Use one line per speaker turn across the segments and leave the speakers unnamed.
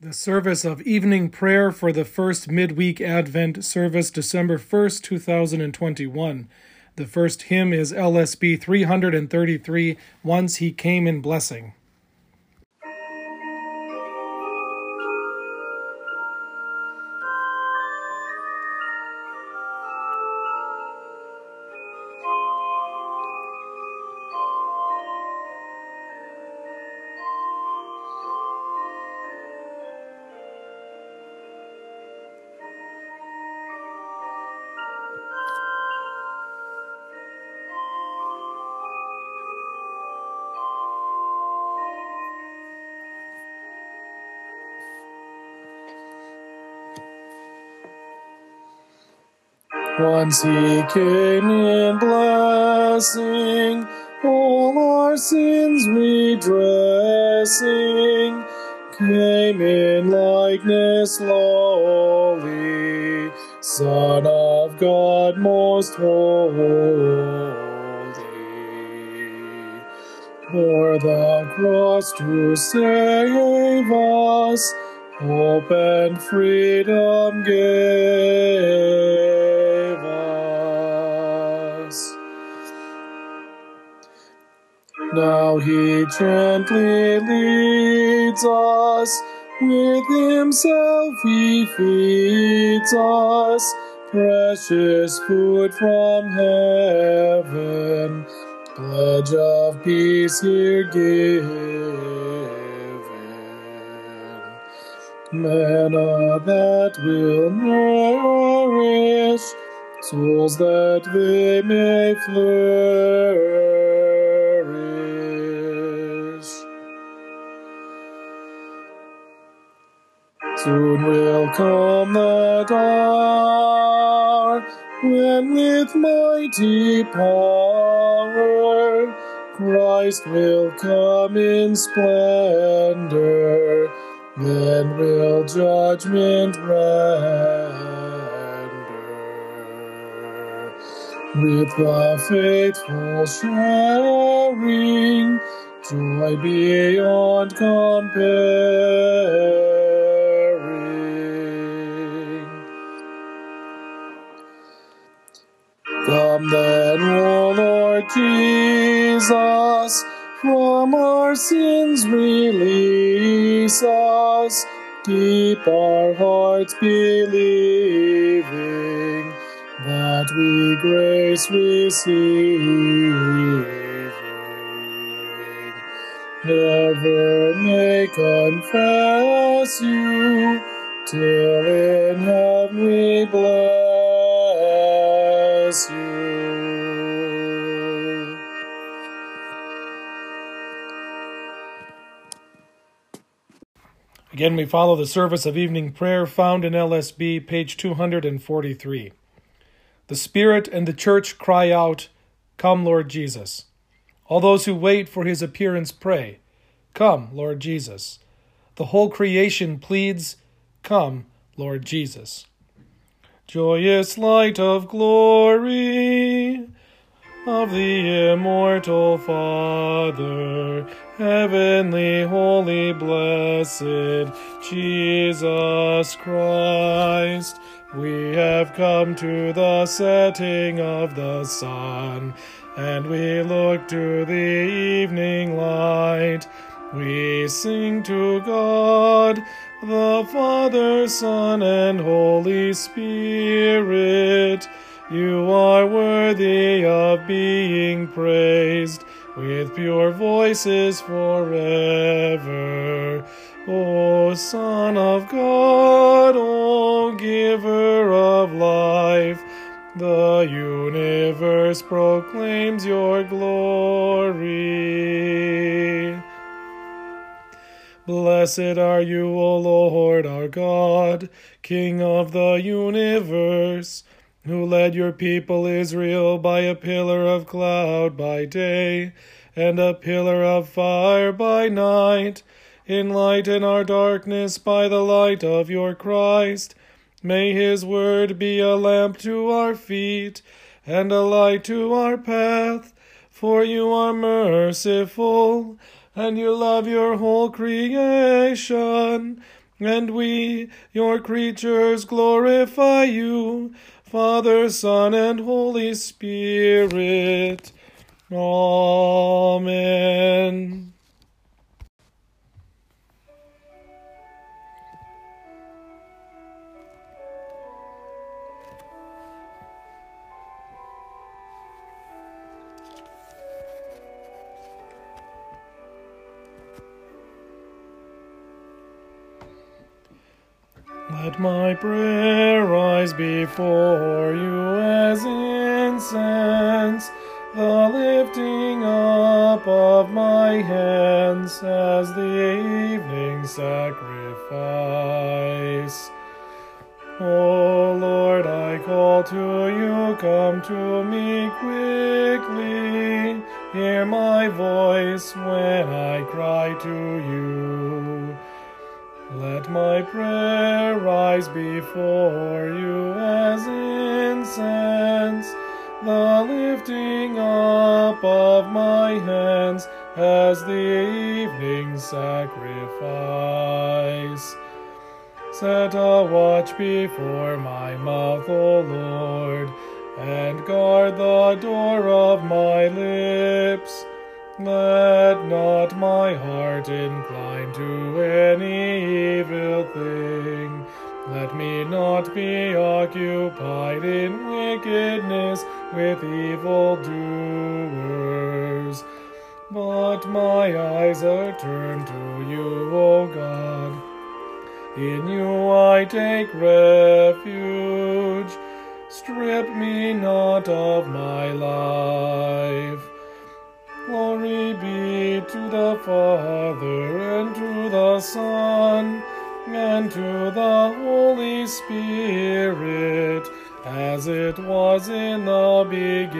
The service of evening prayer for the first midweek Advent service, December 1st, 2021. The first hymn is LSB 333, Once He Came in Blessing.
He came in blessing, all our sins redressing, came in likeness lowly, Son of God most holy. For the cross to save us, hope and freedom gave us. Now he gently leads us, with himself he feeds us, precious food from heaven, pledge of peace here given. Manna that will nourish souls that they may flourish. Soon will come that hour when with mighty power Christ will come in splendor, then will judgment render. With the faithful sharing, joy beyond comparing. Come then, O Lord Jesus, from our sins release us, keep our hearts believing that we grace receiving. Never may confess you till in heaven we bless
Again, we follow the service of evening prayer found in LSB, page 243. The Spirit and the Church cry out, Come, Lord Jesus. All those who wait for his appearance pray, Come, Lord Jesus. The whole creation pleads, Come, Lord Jesus. Joyous light of glory of the immortal Father, heavenly, holy, blessed Jesus Christ. We have come to the setting of the sun, and we look to the evening light. We sing to God, the Father, Son, and Holy Spirit. You are worthy of being praised with pure voices forever. O Son of God, O Giver of life, the universe proclaims your glory. Blessed are you, O Lord our God, King of the universe, who led your people Israel by a pillar of cloud by day and a pillar of fire by night. Enlighten our darkness by the light of your Christ. May his word be a lamp to our feet and a light to our path. For you are merciful, and you love your whole creation. and we, your creatures, glorify you, Father, Son, and Holy Spirit. Amen. Let my prayer rise before you as incense, the lifting up of my hands as the evening sacrifice. O Lord, I call to you, come to me quickly. Hear my voice when I cry to you. Let my prayer rise before you as incense, the lifting up of my hands as the evening sacrifice. Set a watch before my mouth, O Lord, and guard the door of my lips. Let not my heart incline to any me not be occupied in wickedness with evil doers. But my eyes are turned to you, O God. In you I take refuge. Strip me not of my life. Glory be to the Father, and to the Son, and to the Holy Spirit, as it was in the beginning,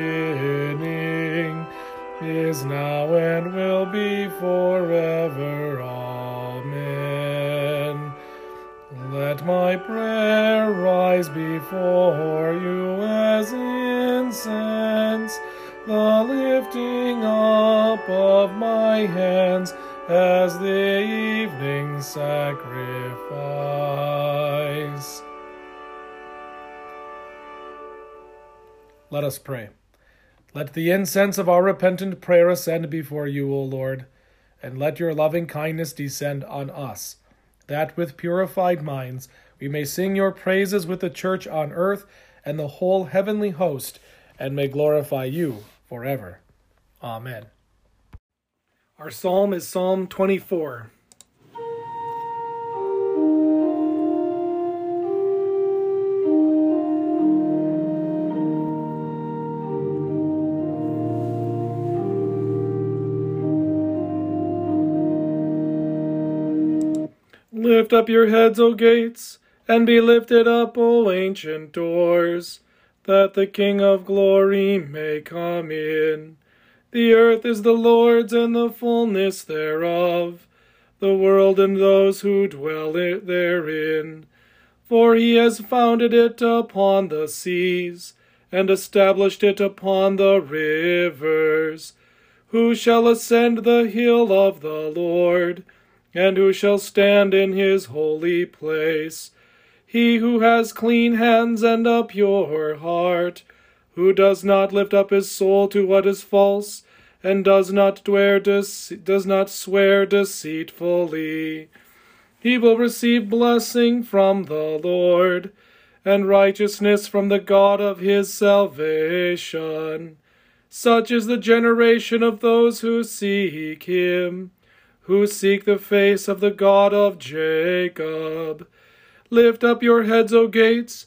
is now, and will be forever. Amen. Let my prayer rise before you as incense the lifting up of my hands as the evening sacrifice. Let us pray. Let the incense of our repentant prayer ascend before you, O Lord, and let your loving kindness descend on us, that with purified minds we may sing your praises with the church on earth and the whole heavenly host, and may glorify you forever. Amen. Our psalm is Psalm 24. Lift up your heads, O gates, and be lifted up, O ancient doors that the King of glory may come in. The earth is the Lord's and the fullness thereof, the world and those who dwell therein. For he has founded it upon the seas, and established it upon the rivers. Who shall ascend the hill of the Lord, and who shall stand in his holy place? He who has clean hands and a pure heart, who does not lift up his soul to what is false, and does not, dece- does not swear deceitfully. He will receive blessing from the Lord, and righteousness from the God of his salvation. Such is the generation of those who seek him, who seek the face of the God of Jacob. Lift up your heads, O gates,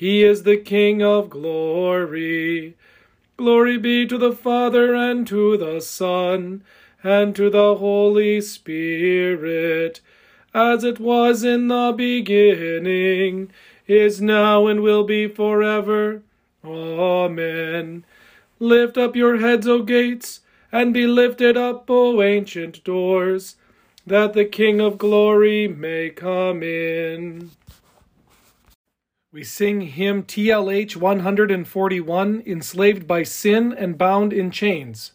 he is the King of glory. Glory be to the Father and to the Son and to the Holy Spirit, as it was in the beginning, is now, and will be forever. Amen. Lift up your heads, O gates, and be lifted up, O ancient doors, that the King of glory may come in. We sing hymn TLH 141, Enslaved by Sin and Bound in Chains.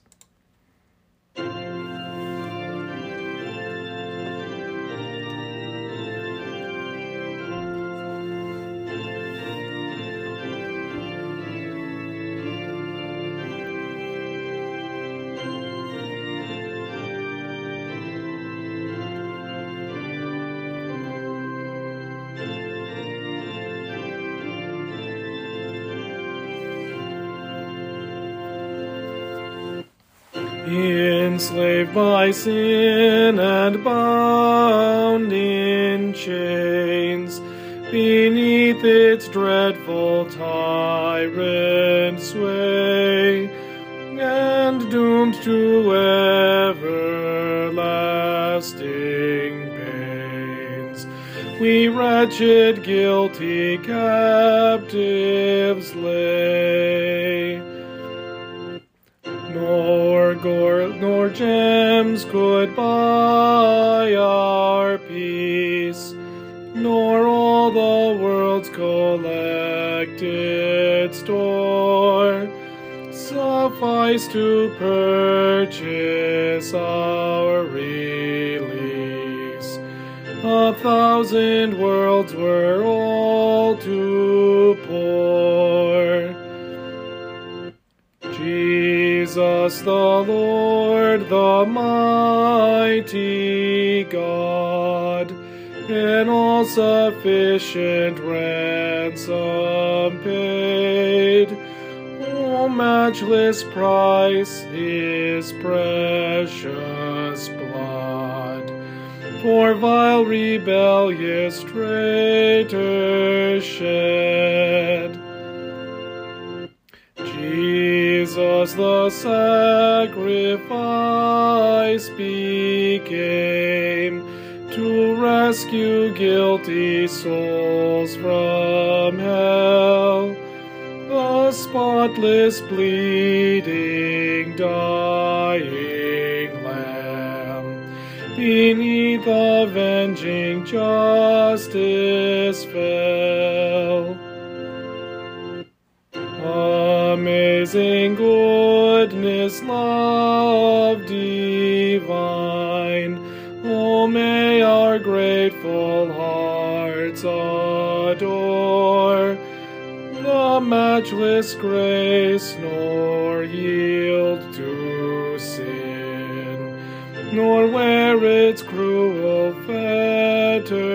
By sin and bound in chains beneath its dreadful tyrant sway and doomed to everlasting pains. We wretched guilty captives lay gems could buy our peace, nor all the world's collected store suffice to purchase our release. A thousand worlds were all too poor. Jesus the Lord, the mighty God, in all sufficient ransom paid, O matchless price, his precious blood, for vile rebellious traitors shed. Jesus the sacrifice became to rescue guilty souls from hell. The spotless, bleeding, dying Lamb beneath avenging justice fell. Amazing goodness, love divine, oh, may our grateful hearts adore. The matchless grace, nor yield to sin, nor wear its cruel fetters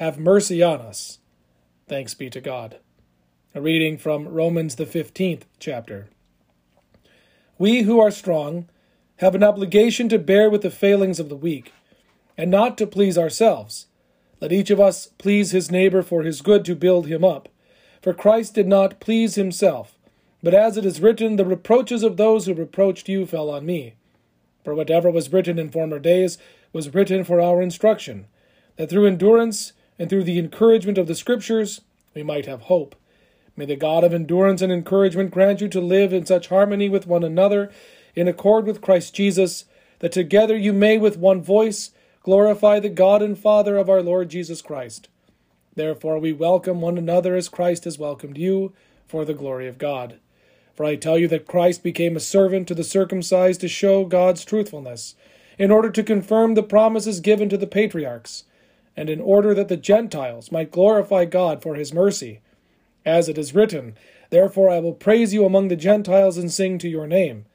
have mercy on us. Thanks be to God. A reading from Romans, the 15th chapter. We who are strong have an obligation to bear with the failings of the weak, and not to please ourselves. Let each of us please his neighbor for his good to build him up. For Christ did not please himself, but as it is written, the reproaches of those who reproached you fell on me. For whatever was written in former days was written for our instruction, that through endurance and through the encouragement of the Scriptures we might have hope. May the God of endurance and encouragement grant you to live in such harmony with one another, in accord with Christ Jesus, that together you may with one voice glorify the God and Father of our Lord Jesus Christ. Therefore we welcome one another as Christ has welcomed you, for the glory of God. For I tell you that Christ became a servant to the circumcised to show God's truthfulness, in order to confirm the promises given to the patriarchs, and in order that the Gentiles might glorify God for his mercy. As it is written, Therefore I will praise you among the Gentiles and sing to your name.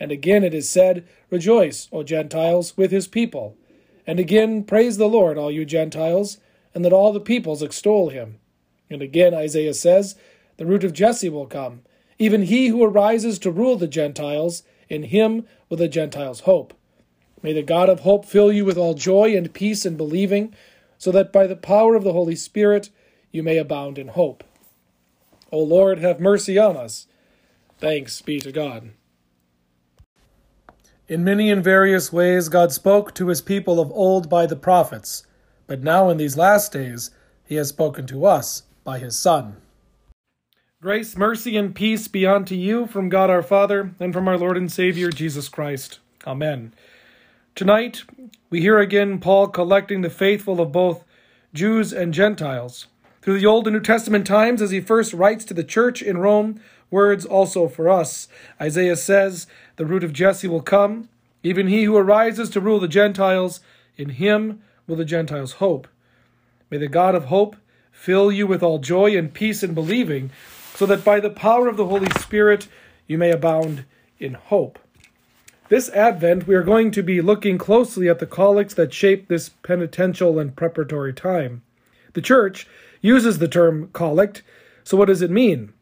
And again it is said, Rejoice, O Gentiles, with his people. And again, Praise the Lord, all you Gentiles, and let all the peoples extol him. And again Isaiah says, The root of Jesse will come, even he who arises to rule the Gentiles, in him will the Gentiles hope. May the God of hope fill you with all joy and peace in believing, so that by the power of the Holy Spirit you may abound in hope. O Lord, have mercy on us. Thanks be to God. In many and various ways, God spoke to his people of old by the prophets, but now in these last days, he has spoken to us by his Son. Grace, mercy, and peace be unto you from God our Father and from our Lord and Savior Jesus Christ. Amen. Tonight, we hear again Paul collecting the faithful of both Jews and Gentiles. Through the Old and New Testament times, as he first writes to the church in Rome, words also for us. Isaiah says, The root of Jesse will come, even he who arises to rule the Gentiles. In him will the Gentiles hope. May the God of hope fill you with all joy and peace in believing, so that by the power of the Holy Spirit you may abound in hope. This Advent, we are going to be looking closely at the collects that shape this penitential and preparatory time. The Church uses the term collect, so what does it mean?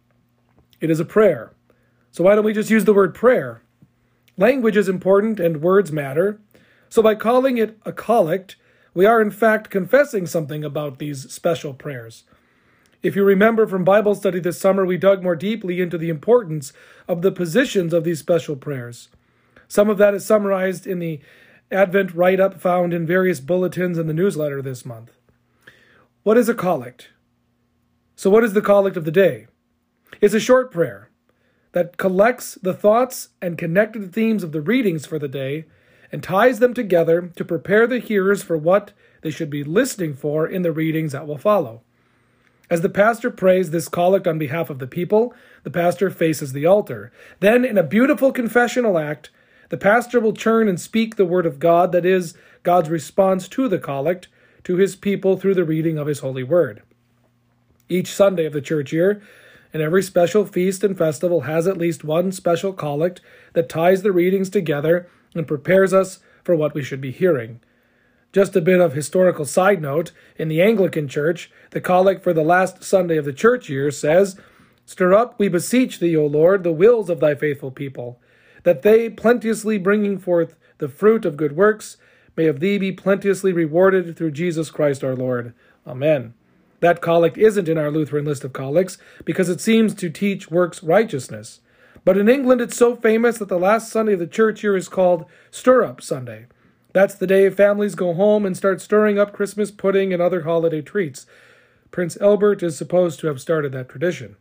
It is a prayer. So why don't we just use the word prayer? Language is important and words matter. So by calling it a collect, we are in fact confessing something about these special prayers. If you remember from Bible study this summer, we dug more deeply into the importance of the positions of these special prayers. Some of that is summarized in the Advent write up found in various bulletins in the newsletter this month. What is a collect? So, what is the collect of the day? It's a short prayer that collects the thoughts and connected themes of the readings for the day and ties them together to prepare the hearers for what they should be listening for in the readings that will follow. As the pastor prays this collect on behalf of the people, the pastor faces the altar. Then, in a beautiful confessional act, the pastor will turn and speak the word of God, that is, God's response to the collect, to his people through the reading of his holy word. Each Sunday of the church year, and every special feast and festival has at least one special collect that ties the readings together and prepares us for what we should be hearing. Just a bit of historical side note in the Anglican Church, the collect for the last Sunday of the church year says, Stir up, we beseech thee, O Lord, the wills of thy faithful people, that they, plenteously bringing forth the fruit of good works, may of thee be plenteously rewarded through Jesus Christ our Lord. Amen. That collect isn't in our Lutheran list of collects because it seems to teach works righteousness. But in England, it's so famous that the last Sunday of the church year is called Stir Up Sunday. That's the day families go home and start stirring up Christmas pudding and other holiday treats. Prince Albert is supposed to have started that tradition.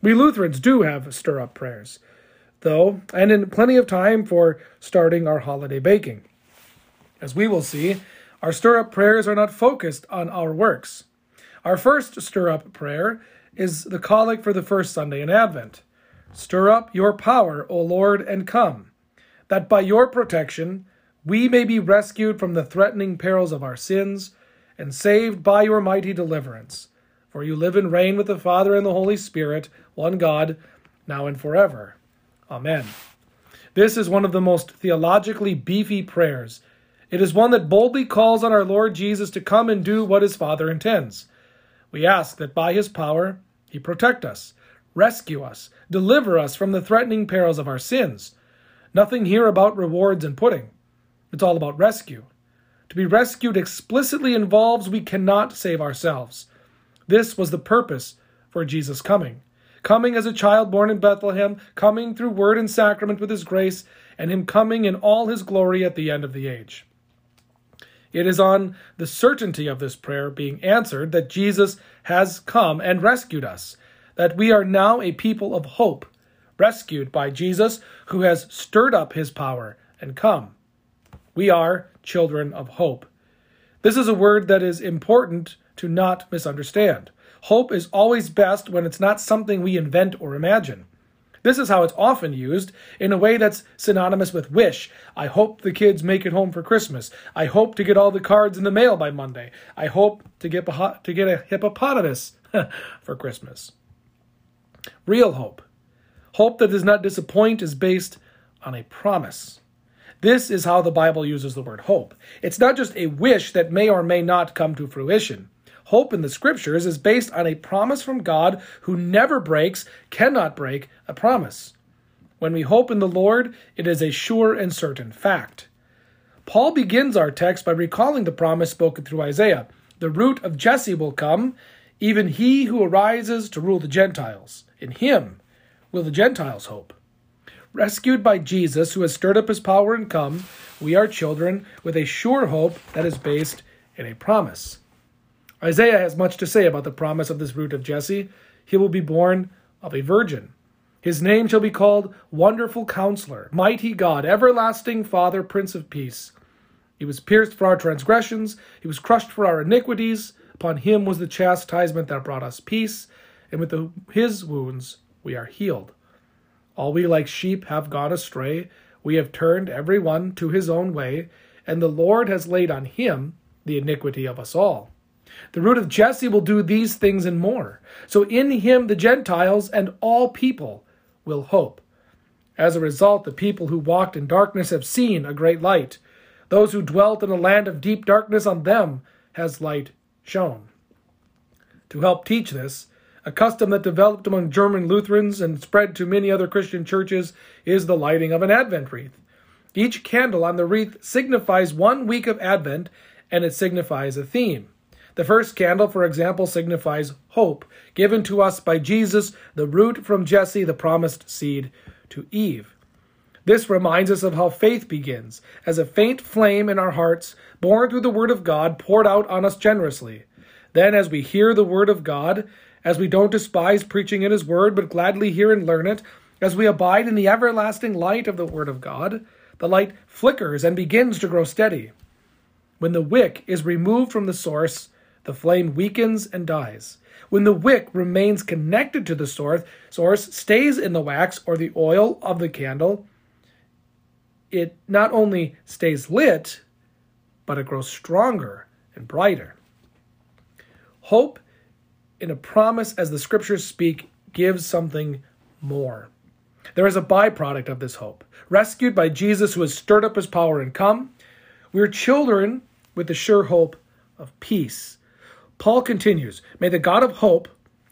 We Lutherans do have stir up prayers, though, and in plenty of time for starting our holiday baking. As we will see, our stir up prayers are not focused on our works. Our first stir up prayer is the collect for the first Sunday in Advent. Stir up your power, O Lord, and come, that by your protection we may be rescued from the threatening perils of our sins and saved by your mighty deliverance. For you live and reign with the Father and the Holy Spirit, one God, now and forever. Amen. This is one of the most theologically beefy prayers. It is one that boldly calls on our Lord Jesus to come and do what his Father intends. We ask that by his power he protect us, rescue us, deliver us from the threatening perils of our sins. Nothing here about rewards and pudding. It's all about rescue. To be rescued explicitly involves we cannot save ourselves. This was the purpose for Jesus' coming. Coming as a child born in Bethlehem, coming through word and sacrament with his grace, and him coming in all his glory at the end of the age. It is on the certainty of this prayer being answered that Jesus has come and rescued us, that we are now a people of hope, rescued by Jesus who has stirred up his power and come. We are children of hope. This is a word that is important to not misunderstand. Hope is always best when it's not something we invent or imagine. This is how it's often used in a way that's synonymous with wish. I hope the kids make it home for Christmas. I hope to get all the cards in the mail by Monday. I hope to get a, to get a hippopotamus for Christmas. Real hope. Hope that does not disappoint is based on a promise. This is how the Bible uses the word hope. It's not just a wish that may or may not come to fruition. Hope in the scriptures is based on a promise from God who never breaks, cannot break a promise. When we hope in the Lord, it is a sure and certain fact. Paul begins our text by recalling the promise spoken through Isaiah The root of Jesse will come, even he who arises to rule the Gentiles. In him will the Gentiles hope. Rescued by Jesus, who has stirred up his power and come, we are children with a sure hope that is based in a promise. Isaiah has much to say about the promise of this root of Jesse. He will be born of a virgin. His name shall be called Wonderful Counselor, Mighty God, Everlasting Father, Prince of Peace. He was pierced for our transgressions, he was crushed for our iniquities. Upon him was the chastisement that brought us peace, and with the, his wounds we are healed. All we like sheep have gone astray. We have turned every one to his own way, and the Lord has laid on him the iniquity of us all. The root of Jesse will do these things and more. So in him the Gentiles and all people will hope. As a result, the people who walked in darkness have seen a great light. Those who dwelt in a land of deep darkness, on them has light shone. To help teach this, a custom that developed among German Lutherans and spread to many other Christian churches is the lighting of an Advent wreath. Each candle on the wreath signifies one week of Advent, and it signifies a theme. The first candle, for example, signifies hope, given to us by Jesus, the root from Jesse, the promised seed to Eve. This reminds us of how faith begins, as a faint flame in our hearts, born through the Word of God, poured out on us generously. Then, as we hear the Word of God, as we don't despise preaching in His Word, but gladly hear and learn it, as we abide in the everlasting light of the Word of God, the light flickers and begins to grow steady. When the wick is removed from the source, the flame weakens and dies. When the wick remains connected to the source, source stays in the wax or the oil of the candle, it not only stays lit, but it grows stronger and brighter. Hope in a promise, as the scriptures speak, gives something more. There is a byproduct of this hope. Rescued by Jesus, who has stirred up his power and come, we are children with the sure hope of peace Paul continues May the God of hope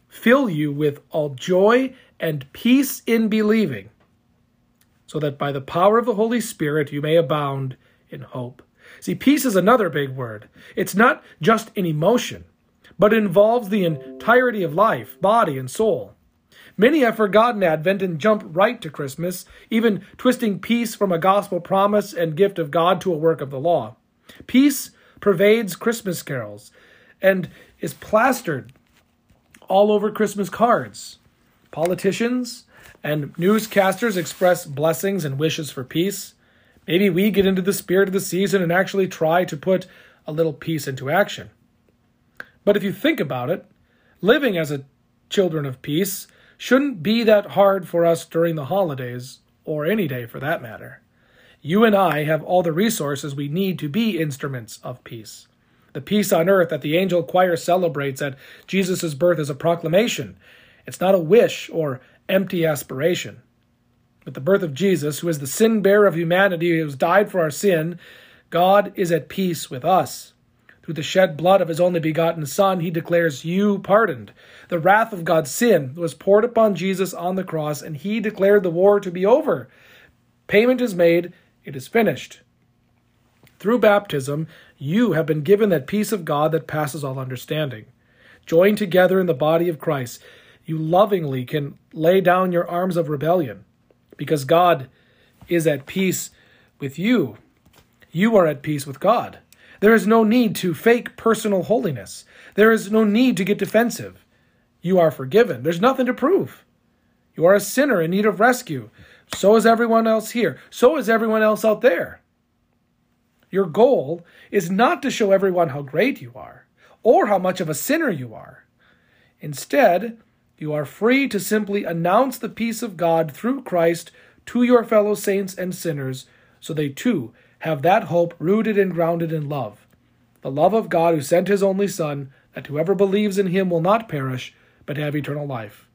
fill you with all joy and peace in believing, so that by the power of the Holy Spirit you may abound in hope. See, peace is another big word. It's not just an emotion, but involves the entirety of life, body, and soul. Many have forgotten Advent and jump right to Christmas, even twisting peace from a gospel promise and gift of God to a work of the law. Peace pervades Christmas carols, and is plastered all over Christmas cards. Politicians and newscasters express blessings and wishes for peace. Maybe we get into the spirit of the season and actually try to put a little peace into action. But if you think about it, living as a children of peace shouldn't be that hard for us during the holidays, or any day for that matter. You and I have all the resources we need to be instruments of peace. The peace on earth that the angel choir celebrates at Jesus' birth is a proclamation. It's not a wish or empty aspiration. With the birth of Jesus, who is the sin bearer of humanity, who has died for our sin, God is at peace with us. Through the shed blood of his only begotten Son, he declares you pardoned. The wrath of God's sin was poured upon Jesus on the cross, and he declared the war to be over. Payment is made, it is finished. Through baptism, you have been given that peace of God that passes all understanding. Joined together in the body of Christ, you lovingly can lay down your arms of rebellion because God is at peace with you. You are at peace with God. There is no need to fake personal holiness. There is no need to get defensive. You are forgiven. There's nothing to prove. You are a sinner in need of rescue. So is everyone else here. So is everyone else out there. Your goal is not to show everyone how great you are or how much of a sinner you are. Instead, you are free to simply announce the peace of God through Christ to your fellow saints and sinners so they too have that hope rooted and grounded in love. The love of God who sent his only Son, that whoever believes in him will not perish, but have eternal life.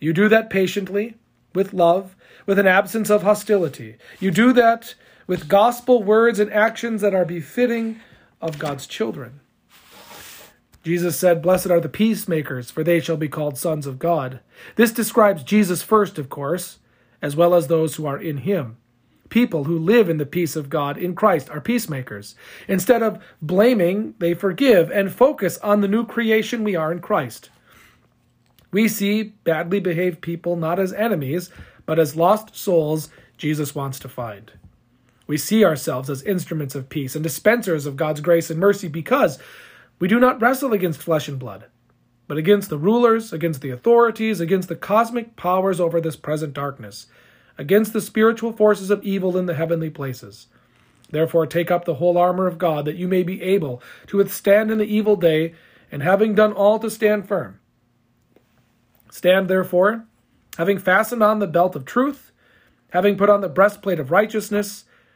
You do that patiently, with love, with an absence of hostility. You do that with gospel words and actions that are befitting of God's children. Jesus said, Blessed are the peacemakers, for they shall be called sons of God. This describes Jesus first, of course, as well as those who are in him. People who live in the peace of God in Christ are peacemakers. Instead of blaming, they forgive and focus on the new creation we are in Christ. We see badly behaved people not as enemies, but as lost souls Jesus wants to find. We see ourselves as instruments of peace and dispensers of God's grace and mercy because we do not wrestle against flesh and blood, but against the rulers, against the authorities, against the cosmic powers over this present darkness, against the spiritual forces of evil in the heavenly places. Therefore, take up the whole armor of God, that you may be able to withstand in the evil day, and having done all to stand firm. Stand therefore, having fastened on the belt of truth, having put on the breastplate of righteousness,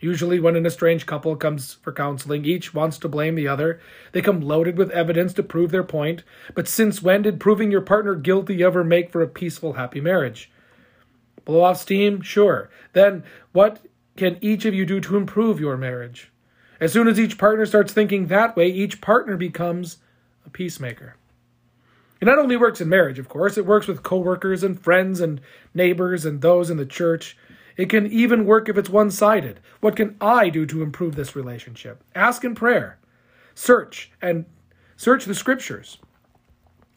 Usually, when an estranged couple comes for counseling, each wants to blame the other. They come loaded with evidence to prove their point. But since when did proving your partner guilty ever make for a peaceful, happy marriage? Blow off steam? Sure. Then, what can each of you do to improve your marriage? As soon as each partner starts thinking that way, each partner becomes a peacemaker. It not only works in marriage, of course, it works with coworkers and friends and neighbors and those in the church. It can even work if it's one sided. What can I do to improve this relationship? Ask in prayer. Search and search the scriptures.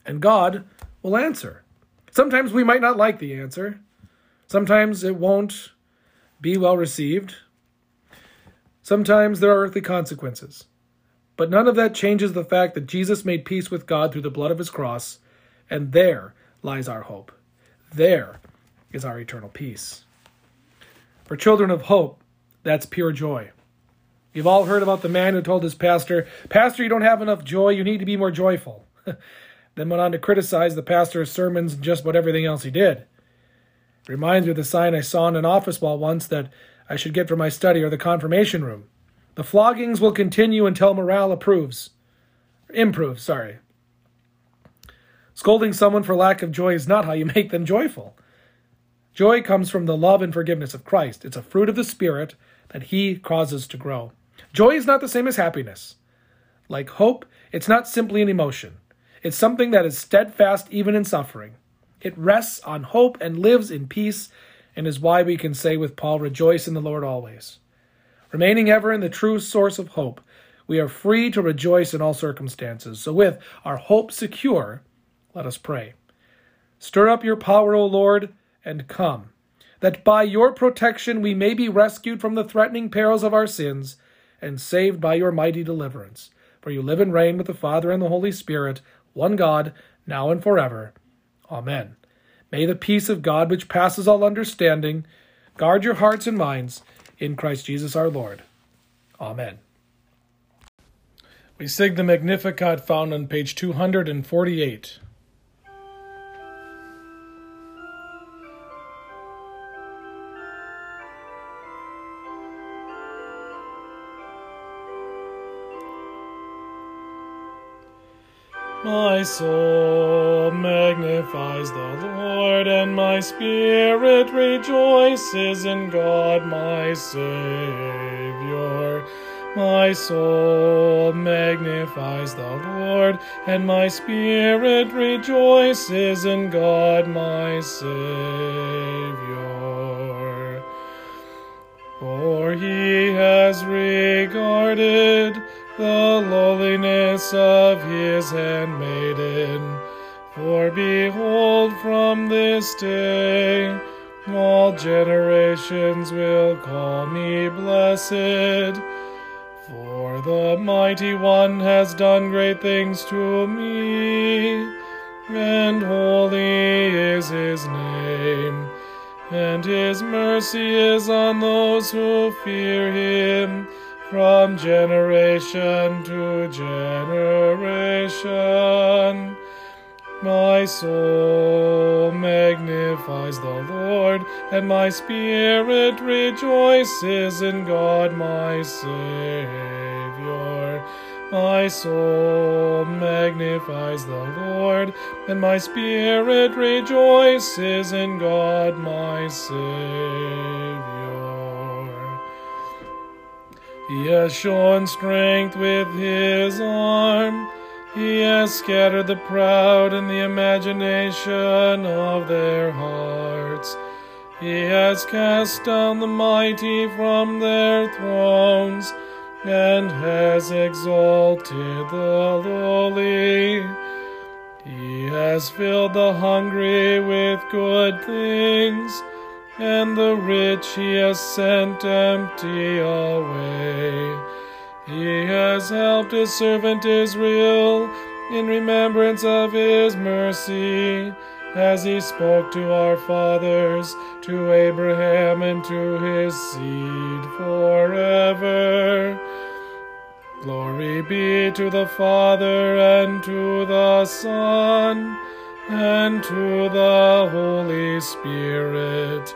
And God will answer. Sometimes we might not like the answer. Sometimes it won't be well received. Sometimes there are earthly consequences. But none of that changes the fact that Jesus made peace with God through the blood of his cross, and there lies our hope. There is our eternal peace. For children of hope, that's pure joy. You've all heard about the man who told his pastor, Pastor, you don't have enough joy, you need to be more joyful. then went on to criticize the pastor's sermons and just about everything else he did. It reminds me of the sign I saw on an office wall once that I should get for my study or the confirmation room. The floggings will continue until morale approves. Improves, sorry. Scolding someone for lack of joy is not how you make them joyful. Joy comes from the love and forgiveness of Christ. It's a fruit of the Spirit that He causes to grow. Joy is not the same as happiness. Like hope, it's not simply an emotion. It's something that is steadfast even in suffering. It rests on hope and lives in peace, and is why we can say with Paul, Rejoice in the Lord always. Remaining ever in the true source of hope, we are free to rejoice in all circumstances. So, with our hope secure, let us pray. Stir up your power, O Lord and come, that by your protection we may be rescued from the threatening perils of our sins and saved by your mighty deliverance. For you live and reign with the Father and the Holy Spirit, one God, now and forever. Amen. May the peace of God, which passes all understanding, guard your hearts and minds in Christ Jesus our Lord. Amen. We sing the Magnificat found on page 248. My soul magnifies the Lord, and my spirit rejoices in God my Savior. My soul magnifies the Lord, and my spirit rejoices in God my Savior. For he has regarded the lowliness of his handmaiden. For behold, from this day all generations will call me blessed. For the mighty one has done great things to me, and holy is his name, and his mercy is on those who fear him from generation to generation. My soul magnifies the Lord, and my spirit rejoices in God my Savior. My soul magnifies the Lord, and my spirit rejoices in God my Savior. He has shown strength with his arm. He has scattered the proud in the imagination of their hearts. He has cast down the mighty from their thrones and has exalted the lowly. He has filled the hungry with good things, and the rich he has sent empty away. He has helped his servant Israel in remembrance of his mercy, as he spoke to our fathers, to Abraham, and to his seed forever. Glory be to the Father, and to the Son, and to the Holy Spirit,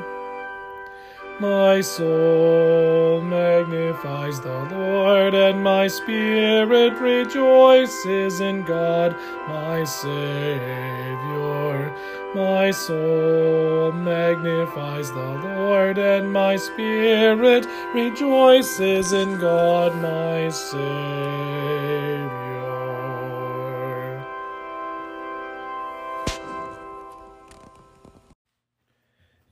My soul magnifies the Lord, and my spirit rejoices in God my Savior. My soul magnifies the Lord, and my spirit rejoices in God my Savior.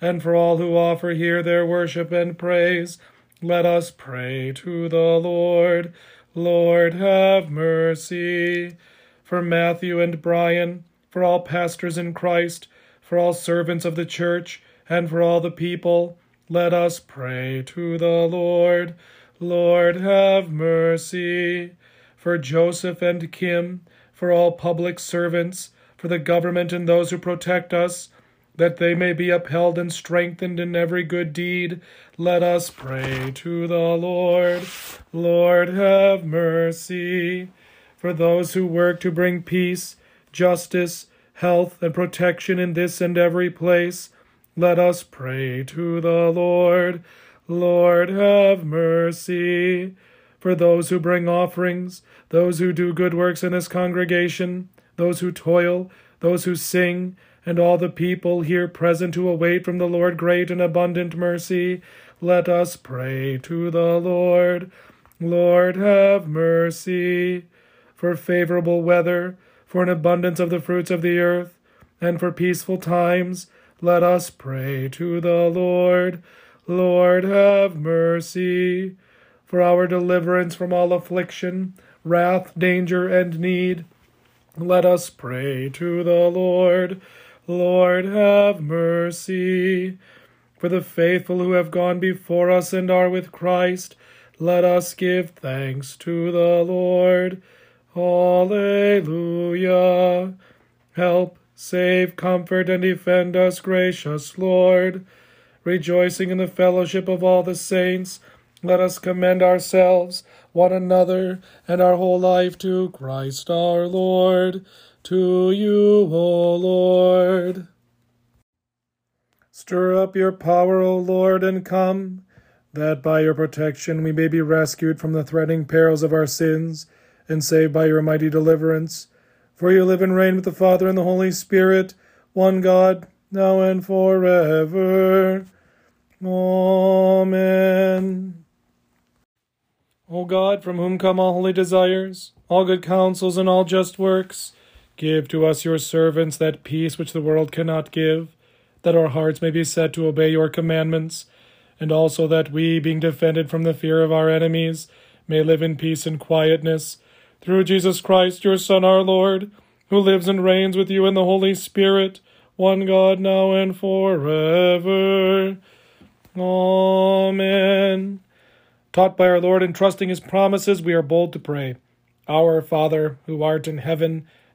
and for all who offer here their worship and praise, let us pray to the Lord. Lord, have mercy. For Matthew and Brian, for all pastors in Christ, for all servants of the church, and for all the people, let us pray to the Lord. Lord, have mercy. For Joseph and Kim, for all public servants, for the government and those who protect us, that they may be upheld and strengthened in every good deed. Let us pray to the Lord. Lord, have mercy. For those who work to bring peace, justice, health, and protection in this and every place, let us pray to the Lord. Lord, have mercy. For those who bring offerings, those who do good works in this congregation, those who toil, those who sing, and all the people here present who await from the Lord great and abundant mercy, let us pray to the Lord. Lord, have mercy. For favorable weather, for an abundance of the fruits of the earth, and for peaceful times, let us pray to the Lord. Lord, have mercy. For our deliverance from all affliction, wrath, danger, and need, let us pray to the Lord. Lord, have mercy. For the faithful who have gone before us and are with Christ, let us give thanks to the Lord. Alleluia. Help, save, comfort, and defend us, gracious Lord. Rejoicing in the fellowship of all the saints, let us commend ourselves, one another, and our whole life to Christ our Lord. To you, O Lord. Stir up your power, O Lord, and come, that by your protection we may be rescued from the threatening perils of our sins, and saved by your mighty deliverance. For you live and reign with the Father and the Holy Spirit, one God, now and forever. Amen. O God, from whom come all holy desires, all good counsels, and all just works, give to us, your servants, that peace which the world cannot give, that our hearts may be set to obey your commandments, and also that we, being defended from the fear of our enemies, may live in peace and quietness, through Jesus Christ, your Son, our Lord, who lives and reigns with you in the Holy Spirit, one God, now and forever. Amen. Taught by our Lord and trusting his promises, we are bold to pray. Our Father, who art in heaven,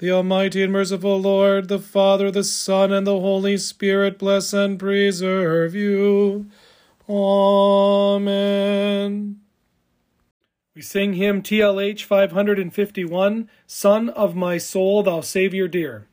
The Almighty and merciful Lord, the Father, the Son, and the Holy Spirit bless and preserve you. Amen. We sing hymn TLH 551, Sun of my soul, thou Savior dear.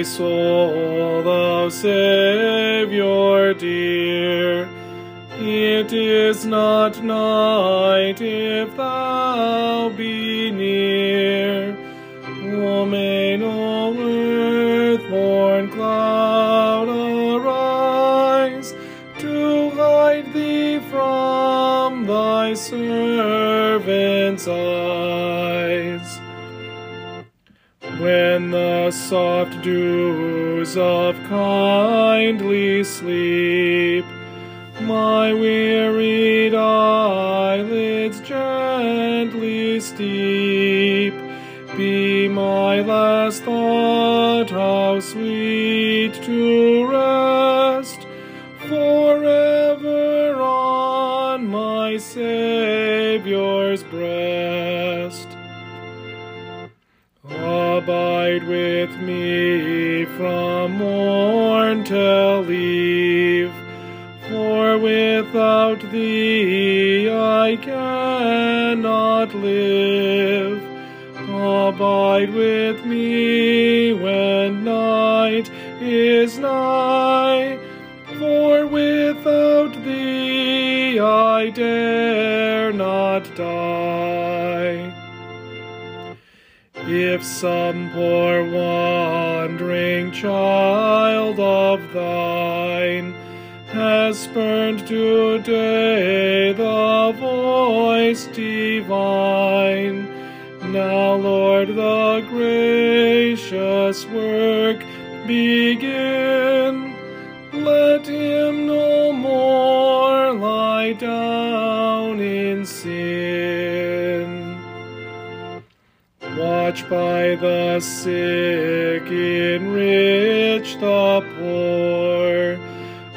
My soul, thou Saviour dear, it is not night if thou be near. O may no earth-born cloud arise to hide thee from thy servant's eyes. When the soft dews of kindly sleep my wearied eyelids gently steep, be my last thought how sweet to Abide with me from morn till eve, for without thee I cannot live. Abide with me when night is nigh, for without thee I dare not die. If some poor wandering child of thine has spurned today the voice divine, now, Lord, the gracious work begin. Let him no more lie down in sin. Watch by the sick, enrich the poor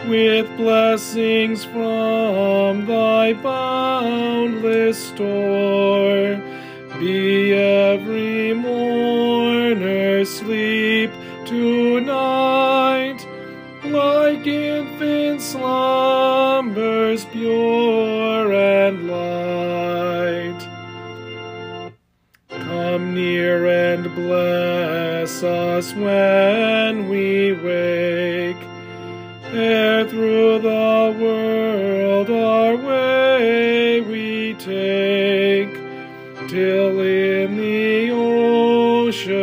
with blessings from thy boundless store. Be every mourner sleep tonight, us when we wake, ere through the world our way we take, till in the ocean